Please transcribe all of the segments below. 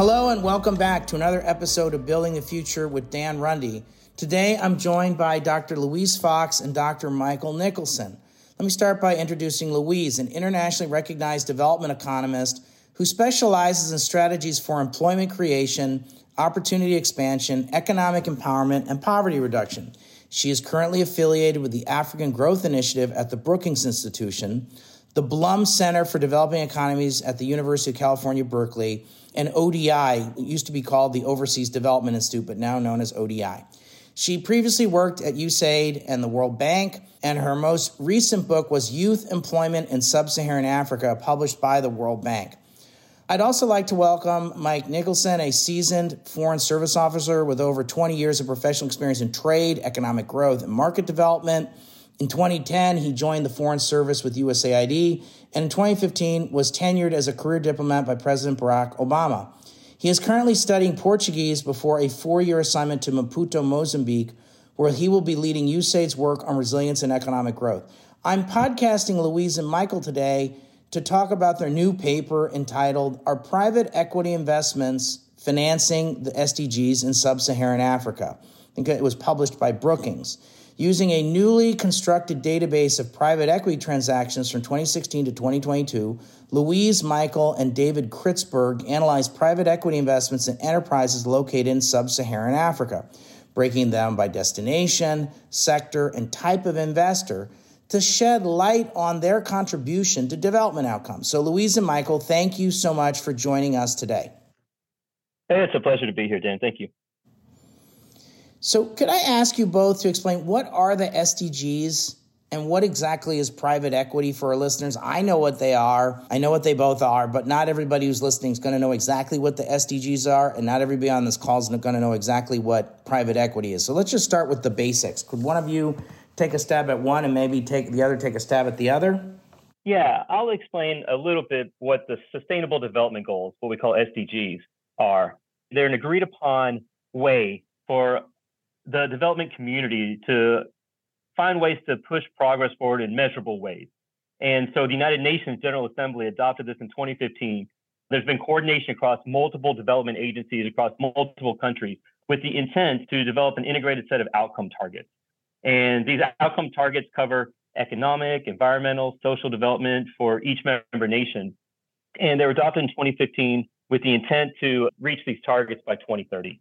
Hello, and welcome back to another episode of Building the Future with Dan Runde. Today, I'm joined by Dr. Louise Fox and Dr. Michael Nicholson. Let me start by introducing Louise, an internationally recognized development economist who specializes in strategies for employment creation, opportunity expansion, economic empowerment, and poverty reduction. She is currently affiliated with the African Growth Initiative at the Brookings Institution, the Blum Center for Developing Economies at the University of California, Berkeley, and ODI, used to be called the Overseas Development Institute, but now known as ODI. She previously worked at USAID and the World Bank, and her most recent book was Youth Employment in Sub Saharan Africa, published by the World Bank. I'd also like to welcome Mike Nicholson, a seasoned Foreign Service officer with over 20 years of professional experience in trade, economic growth, and market development. In 2010, he joined the Foreign Service with USAID, and in 2015 was tenured as a career diplomat by President Barack Obama. He is currently studying Portuguese before a four year assignment to Maputo, Mozambique, where he will be leading USAID's work on resilience and economic growth. I'm podcasting Louise and Michael today to talk about their new paper entitled Are Private Equity Investments Financing the SDGs in Sub Saharan Africa? I think it was published by Brookings using a newly constructed database of private equity transactions from 2016 to 2022, Louise Michael and David Kritzberg analyzed private equity investments in enterprises located in sub Saharan Africa, breaking them by destination, sector, and type of investor to shed light on their contribution to development outcomes. So, Louise and Michael, thank you so much for joining us today. Hey, it's a pleasure to be here, Dan. Thank you. So, could I ask you both to explain what are the SDGs and what exactly is private equity for our listeners? I know what they are. I know what they both are, but not everybody who's listening is going to know exactly what the SDGs are, and not everybody on this call is going to know exactly what private equity is. So, let's just start with the basics. Could one of you take a stab at one and maybe take the other take a stab at the other? Yeah, I'll explain a little bit what the Sustainable Development Goals, what we call SDGs, are. They're an agreed upon way for the development community to find ways to push progress forward in measurable ways. And so the United Nations General Assembly adopted this in 2015. There's been coordination across multiple development agencies across multiple countries with the intent to develop an integrated set of outcome targets. And these outcome targets cover economic, environmental, social development for each member nation. And they were adopted in 2015 with the intent to reach these targets by 2030.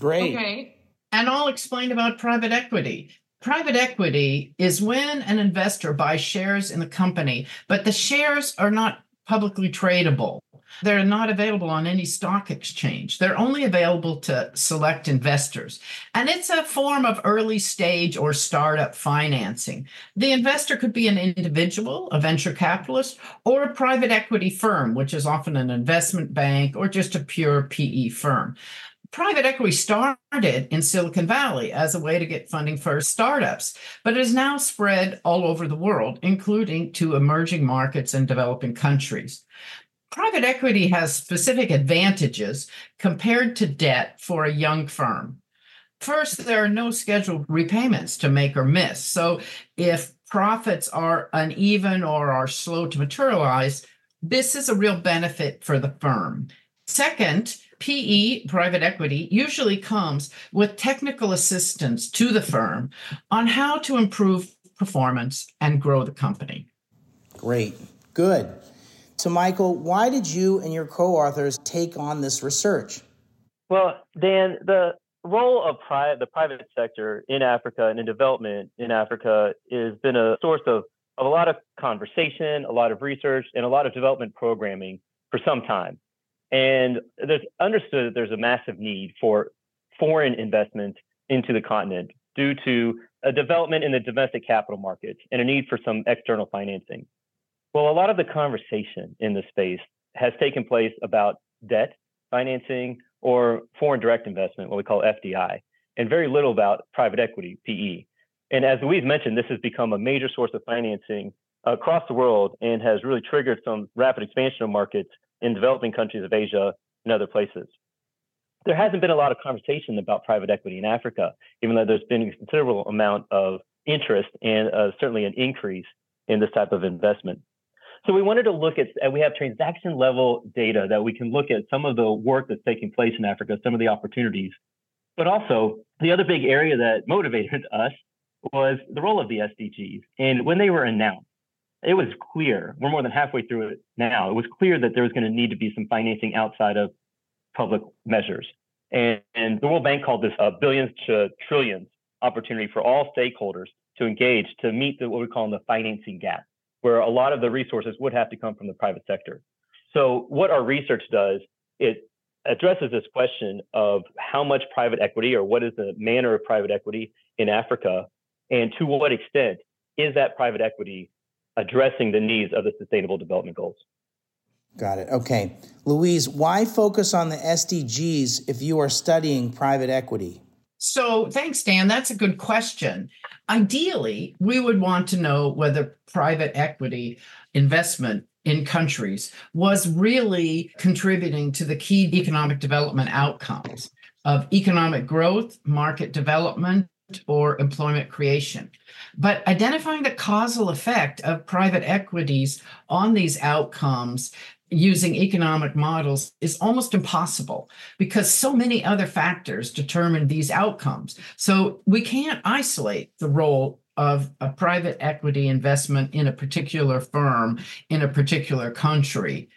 Great. Okay. And I'll explain about private equity. Private equity is when an investor buys shares in the company, but the shares are not publicly tradable. They're not available on any stock exchange. They're only available to select investors. And it's a form of early stage or startup financing. The investor could be an individual, a venture capitalist, or a private equity firm, which is often an investment bank or just a pure PE firm private equity started in Silicon Valley as a way to get funding for startups, but it is now spread all over the world, including to emerging markets and developing countries. Private equity has specific advantages compared to debt for a young firm. First, there are no scheduled repayments to make or miss. So, if profits are uneven or are slow to materialize, this is a real benefit for the firm. Second, PE, private equity, usually comes with technical assistance to the firm on how to improve performance and grow the company. Great. Good. So, Michael, why did you and your co authors take on this research? Well, Dan, the role of pri- the private sector in Africa and in development in Africa has been a source of, of a lot of conversation, a lot of research, and a lot of development programming for some time. And there's understood that there's a massive need for foreign investment into the continent due to a development in the domestic capital markets and a need for some external financing. Well, a lot of the conversation in this space has taken place about debt financing or foreign direct investment, what we call FDI. and very little about private equity, PE. And as Louise mentioned, this has become a major source of financing across the world and has really triggered some rapid expansion of markets in developing countries of Asia and other places. There hasn't been a lot of conversation about private equity in Africa, even though there's been a considerable amount of interest and uh, certainly an increase in this type of investment. So we wanted to look at, and we have transaction level data that we can look at some of the work that's taking place in Africa, some of the opportunities. But also, the other big area that motivated us was the role of the SDGs. And when they were announced, it was clear, we're more than halfway through it now, it was clear that there was going to need to be some financing outside of public measures. And, and the World Bank called this a billions to trillions opportunity for all stakeholders to engage to meet the, what we call the financing gap, where a lot of the resources would have to come from the private sector. So what our research does, it addresses this question of how much private equity or what is the manner of private equity in Africa, and to what extent is that private equity addressing the needs of the Sustainable Development Goals. Got it. Okay. Louise, why focus on the SDGs if you are studying private equity? So, thanks, Dan. That's a good question. Ideally, we would want to know whether private equity investment in countries was really contributing to the key economic development outcomes of economic growth, market development, or employment creation. But identifying the causal effect of private equities on these outcomes using economic models is almost impossible because so many other factors determine these outcomes. So we can't isolate the role of a private equity investment in a particular firm in a particular country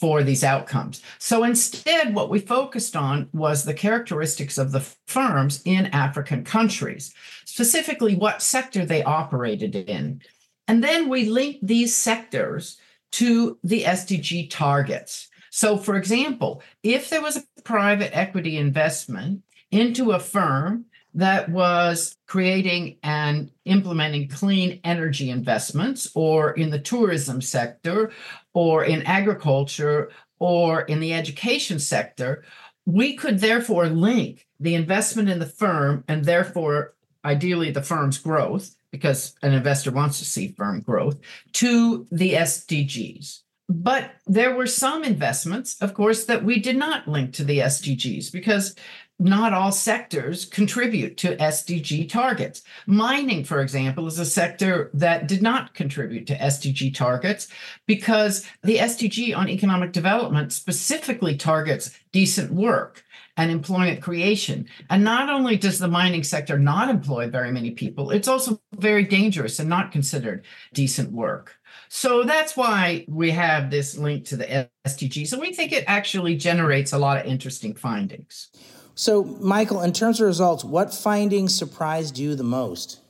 for these outcomes. So instead, what we focused on was the characteristics of the firms in African countries, specifically what sector they operated in. And then we linked these sectors to the SDG targets. So, for example, if there was a private equity investment into a firm that was creating and implementing clean energy investments, or in the tourism sector, or in agriculture, or in the education sector, we could therefore link the investment in the firm and therefore ideally the firm's growth because an investor wants to see firm growth, to the SDGs. But there were some investments, of course, that we did not link to the SDGs because not all sectors contribute to SDG targets. Mining, for example, is a sector that did not contribute to SDG targets because the SDG on economic development specifically targets decent work and employment creation. And not only does the mining sector not employ very many people, it's also very dangerous and not considered decent work. So that's why we have this link to the SDGs. And we think it actually generates a lot of interesting findings. So, Michael, in terms of results, what findings surprised you the most?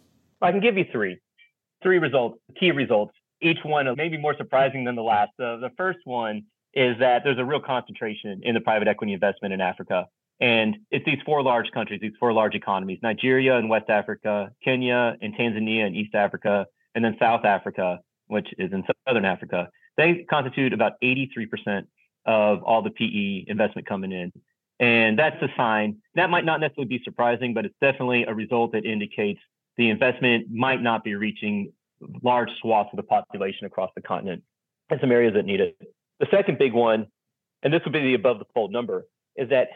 I can give you three, three results, key results. Each one maybe more surprising than the last. Uh, the first one is that there's a real concentration in the private equity investment in Africa. And it's these four large countries, these four large economies Nigeria and West Africa, Kenya and Tanzania and East Africa, and then South Africa, which is in Southern Africa. They constitute about 83% of all the PE investment coming in. And that's a sign that might not necessarily be surprising, but it's definitely a result that indicates the investment might not be reaching large swaths of the population across the continent and some areas that need it. The second big one, and this would be the above the fold number, is that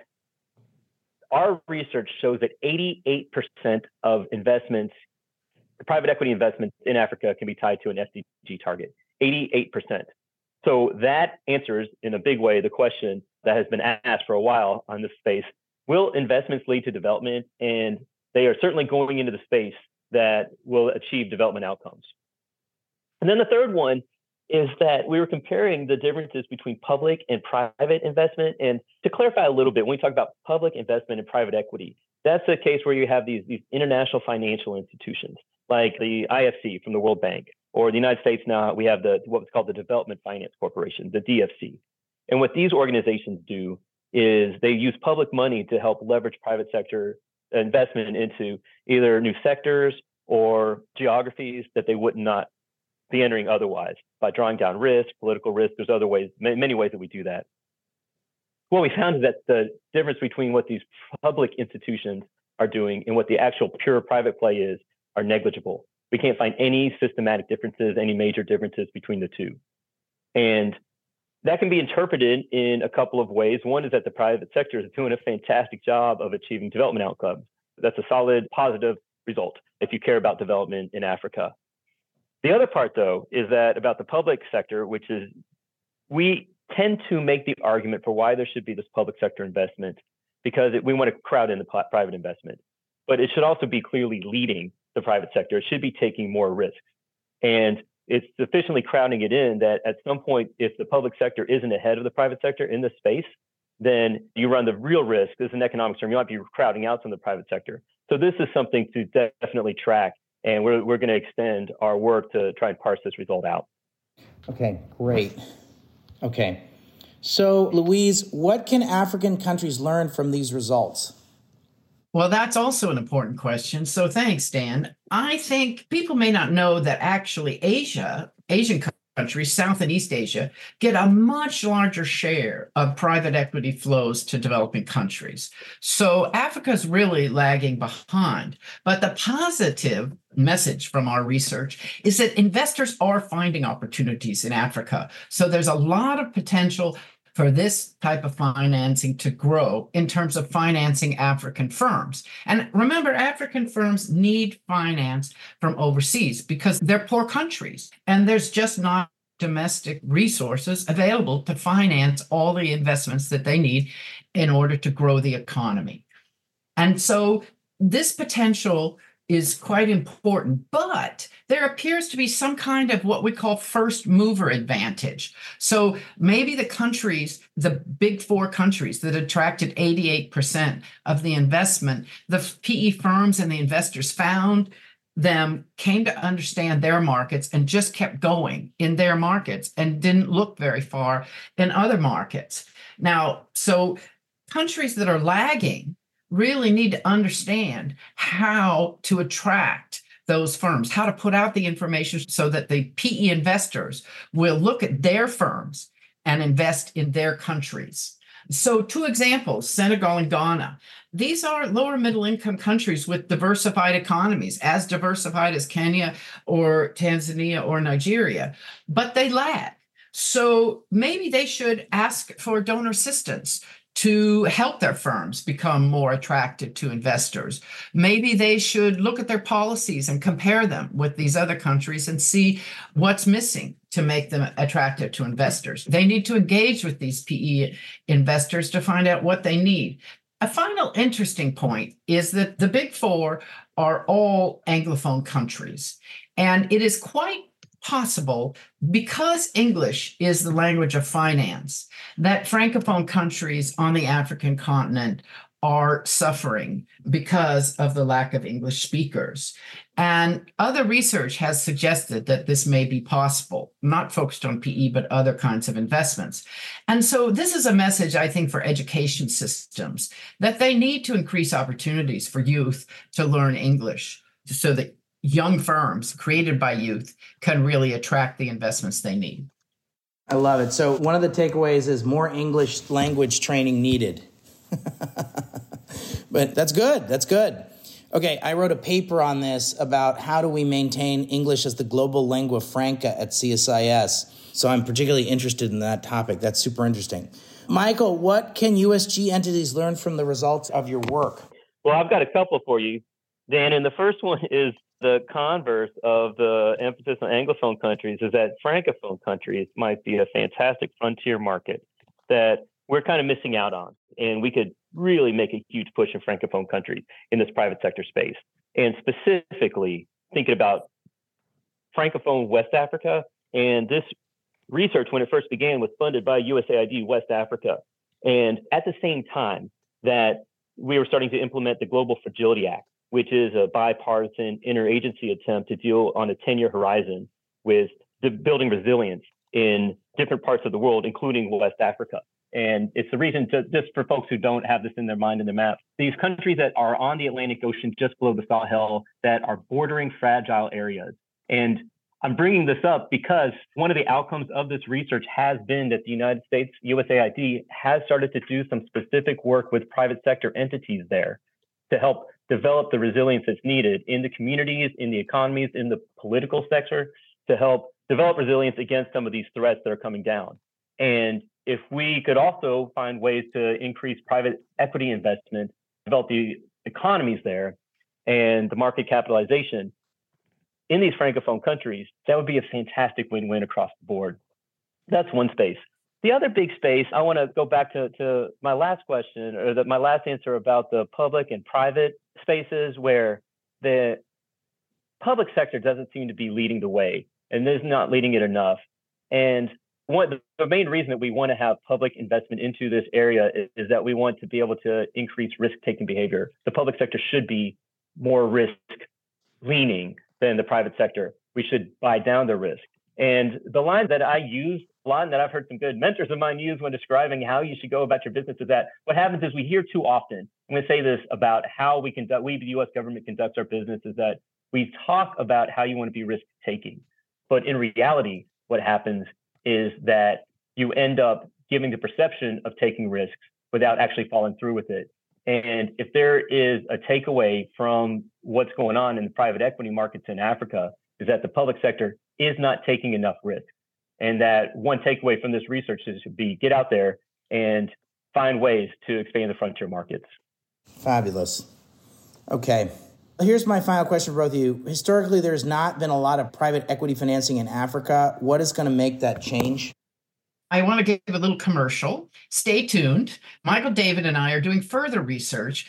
our research shows that 88% of investments, private equity investments in Africa can be tied to an SDG target. 88%. So that answers in a big way the question that has been asked for a while on this space. Will investments lead to development? And they are certainly going into the space that will achieve development outcomes. And then the third one is that we were comparing the differences between public and private investment. And to clarify a little bit, when we talk about public investment and private equity, that's a case where you have these, these international financial institutions like the IFC from the World Bank, or the United States now we have the what's called the Development Finance Corporation, the DFC. And what these organizations do is they use public money to help leverage private sector investment into either new sectors or geographies that they would not be entering otherwise by drawing down risk, political risk. There's other ways, many ways that we do that. What we found is that the difference between what these public institutions are doing and what the actual pure private play is are negligible. We can't find any systematic differences, any major differences between the two. And that can be interpreted in a couple of ways. One is that the private sector is doing a fantastic job of achieving development outcomes. That's a solid positive result if you care about development in Africa. The other part, though, is that about the public sector, which is we tend to make the argument for why there should be this public sector investment because it, we want to crowd in the private investment. But it should also be clearly leading the private sector. It should be taking more risks. And it's sufficiently crowding it in that at some point, if the public sector isn't ahead of the private sector in this space, then you run the real risk. This is an economic term. You might be crowding out some of the private sector. So this is something to definitely track. And we're, we're going to extend our work to try and parse this result out. Okay, great. Okay. So, Louise, what can African countries learn from these results? Well, that's also an important question. So thanks, Dan. I think people may not know that actually Asia, Asian countries, South and East Asia, get a much larger share of private equity flows to developing countries. So Africa's really lagging behind. But the positive message from our research is that investors are finding opportunities in Africa. So there's a lot of potential for this type of financing to grow in terms of financing African firms. And remember, African firms need finance from overseas because they're poor countries and there's just not domestic resources available to finance all the investments that they need in order to grow the economy. And so this potential is quite important, but there appears to be some kind of what we call first mover advantage. So maybe the countries, the big four countries that attracted 88% of the investment, the PE firms and the investors found them, came to understand their markets and just kept going in their markets and didn't look very far in other markets. Now, so countries that are lagging really need to understand how to attract those firms, how to put out the information so that the PE investors will look at their firms and invest in their countries. So, two examples Senegal and Ghana. These are lower middle income countries with diversified economies, as diversified as Kenya or Tanzania or Nigeria, but they lag. So maybe they should ask for donor assistance to help their firms become more attractive to investors. Maybe they should look at their policies and compare them with these other countries and see what's missing to make them attractive to investors. They need to engage with these PE investors to find out what they need. A final interesting point is that the big four are all Anglophone countries. And it is quite possible because English is the language of finance that francophone countries on the African continent are suffering because of the lack of English speakers. And other research has suggested that this may be possible, not focused on PE, but other kinds of investments. And so, this is a message, I think, for education systems that they need to increase opportunities for youth to learn English so that young firms created by youth can really attract the investments they need. I love it. So, one of the takeaways is more English language training needed. but that's good. That's good. Okay, I wrote a paper on this about how do we maintain English as the global lingua franca at CSIS. So I'm particularly interested in that topic. That's super interesting. Michael, what can USG entities learn from the results of your work? Well, I've got a couple for you, Dan. And the first one is the converse of the emphasis on Anglophone countries is that Francophone countries might be a fantastic frontier market that we're kind of missing out on. And we could really make a huge push in Francophone countries in this private sector space. And specifically thinking about Francophone West Africa. And this research, when it first began, was funded by USAID West Africa. And at the same time that we were starting to implement the Global Fragility Act, which is a bipartisan interagency attempt to deal on a 10 year horizon with the building resilience in different parts of the world, including West Africa. And it's the reason to, just for folks who don't have this in their mind in their map, these countries that are on the Atlantic Ocean just below the Sahel that are bordering fragile areas. And I'm bringing this up because one of the outcomes of this research has been that the United States USAID has started to do some specific work with private sector entities there to help develop the resilience that's needed in the communities, in the economies, in the political sector to help develop resilience against some of these threats that are coming down. And if we could also find ways to increase private equity investment, develop the economies there and the market capitalization in these francophone countries, that would be a fantastic win-win across the board. That's one space. The other big space, I want to go back to, to my last question or the, my last answer about the public and private spaces where the public sector doesn't seem to be leading the way and is not leading it enough. And one, the main reason that we want to have public investment into this area is, is that we want to be able to increase risk-taking behavior. The public sector should be more risk leaning than the private sector. We should buy down the risk. And the line that I use and that I've heard some good mentors of mine use when describing how you should go about your business is that what happens is we hear too often. I'm going to say this about how we conduct, we, the US government conducts our business is that we talk about how you want to be risk taking. But in reality, what happens is that you end up giving the perception of taking risks without actually following through with it. And if there is a takeaway from what's going on in the private equity markets in Africa, is that the public sector is not taking enough risk. And that one takeaway from this research is to be get out there and find ways to expand the frontier markets. Fabulous. Okay. Here's my final question for both of you. Historically, there's not been a lot of private equity financing in Africa. What is going to make that change? I want to give a little commercial. Stay tuned. Michael David and I are doing further research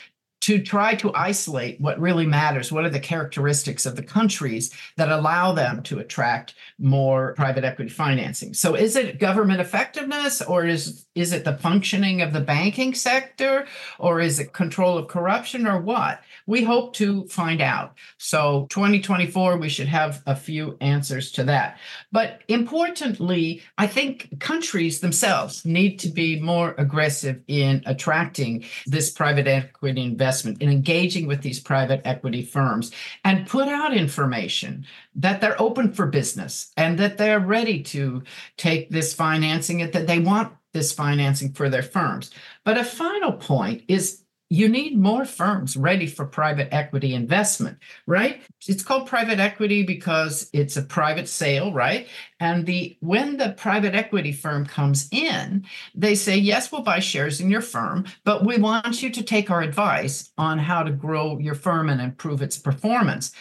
to try to isolate what really matters. What are the characteristics of the countries that allow them to attract more private equity financing? So, is it government effectiveness, or is is it the functioning of the banking sector, or is it control of corruption, or what? We hope to find out. So, 2024, we should have a few answers to that. But importantly, I think countries themselves need to be more aggressive in attracting this private equity investment, in engaging with these private equity firms, and put out information that they're open for business and that they're ready to take this financing, and that they want this financing for their firms. But a final point is you need more firms ready for private equity investment, right? It's called private equity because it's a private sale, right? And the when the private equity firm comes in, they say, "Yes, we'll buy shares in your firm, but we want you to take our advice on how to grow your firm and improve its performance."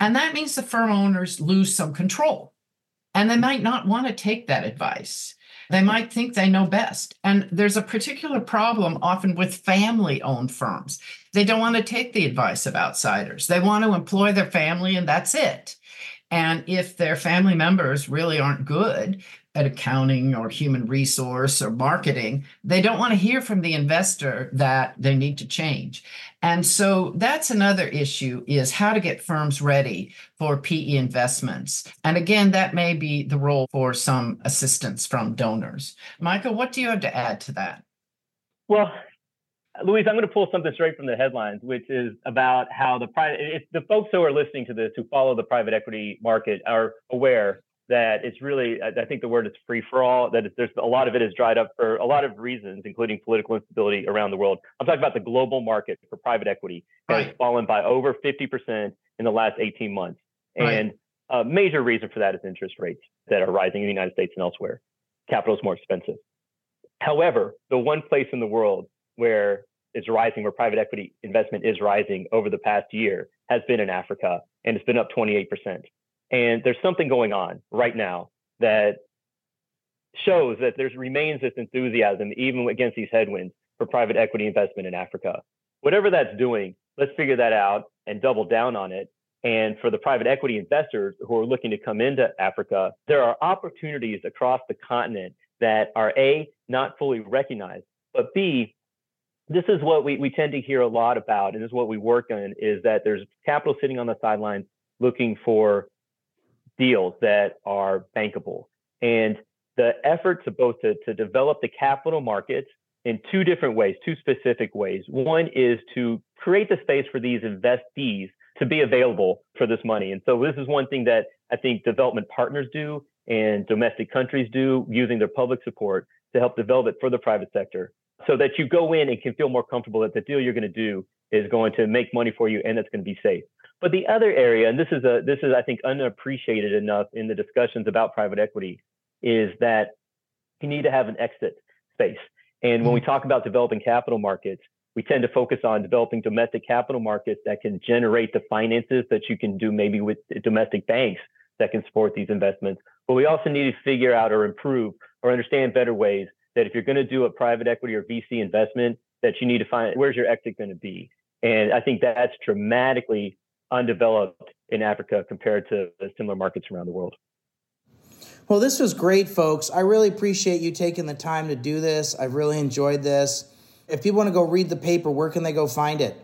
And that means the firm owners lose some control. And they might not want to take that advice. They might think they know best. And there's a particular problem often with family owned firms. They don't want to take the advice of outsiders, they want to employ their family, and that's it. And if their family members really aren't good at accounting or human resource or marketing, they don't want to hear from the investor that they need to change. And so that's another issue is how to get firms ready for PE investments. And again, that may be the role for some assistance from donors. Michael, what do you have to add to that? Well, Louise, I'm going to pull something straight from the headlines, which is about how the private, the folks who are listening to this who follow the private equity market are aware that it's really, I think the word is free for all, that there's a lot of it is dried up for a lot of reasons, including political instability around the world. I'm talking about the global market for private equity has right. fallen by over 50% in the last 18 months. And right. a major reason for that is interest rates that are rising in the United States and elsewhere. Capital is more expensive. However, the one place in the world where it's rising, where private equity investment is rising over the past year, has been in Africa, and it's been up 28%. And there's something going on right now that shows that there remains this enthusiasm, even against these headwinds, for private equity investment in Africa. Whatever that's doing, let's figure that out and double down on it. And for the private equity investors who are looking to come into Africa, there are opportunities across the continent that are A, not fully recognized, but B, this is what we, we tend to hear a lot about, and this is what we work on, is that there's capital sitting on the sidelines looking for deals that are bankable. And the effort to both to, to develop the capital markets in two different ways, two specific ways. One is to create the space for these investees to be available for this money. And so this is one thing that I think development partners do and domestic countries do using their public support to help develop it for the private sector so that you go in and can feel more comfortable that the deal you're going to do is going to make money for you and it's going to be safe. But the other area, and this is a this is I think unappreciated enough in the discussions about private equity, is that you need to have an exit space. And when we mm-hmm. talk about developing capital markets, we tend to focus on developing domestic capital markets that can generate the finances that you can do maybe with domestic banks that can support these investments. But we also need to figure out or improve or understand better ways that if you're going to do a private equity or VC investment, that you need to find where's your exit going to be. And I think that's dramatically undeveloped in Africa compared to similar markets around the world. Well, this was great, folks. I really appreciate you taking the time to do this. I've really enjoyed this. If people want to go read the paper, where can they go find it?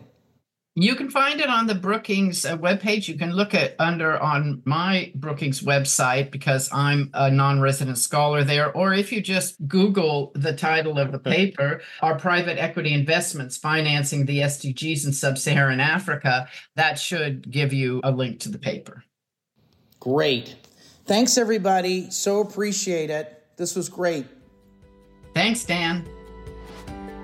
You can find it on the Brookings uh, webpage. You can look at under on my Brookings website because I'm a non-resident scholar there. Or if you just Google the title of the paper, "Are Private Equity Investments Financing the SDGs in Sub-Saharan Africa?" That should give you a link to the paper. Great. Thanks, everybody. So appreciate it. This was great. Thanks, Dan.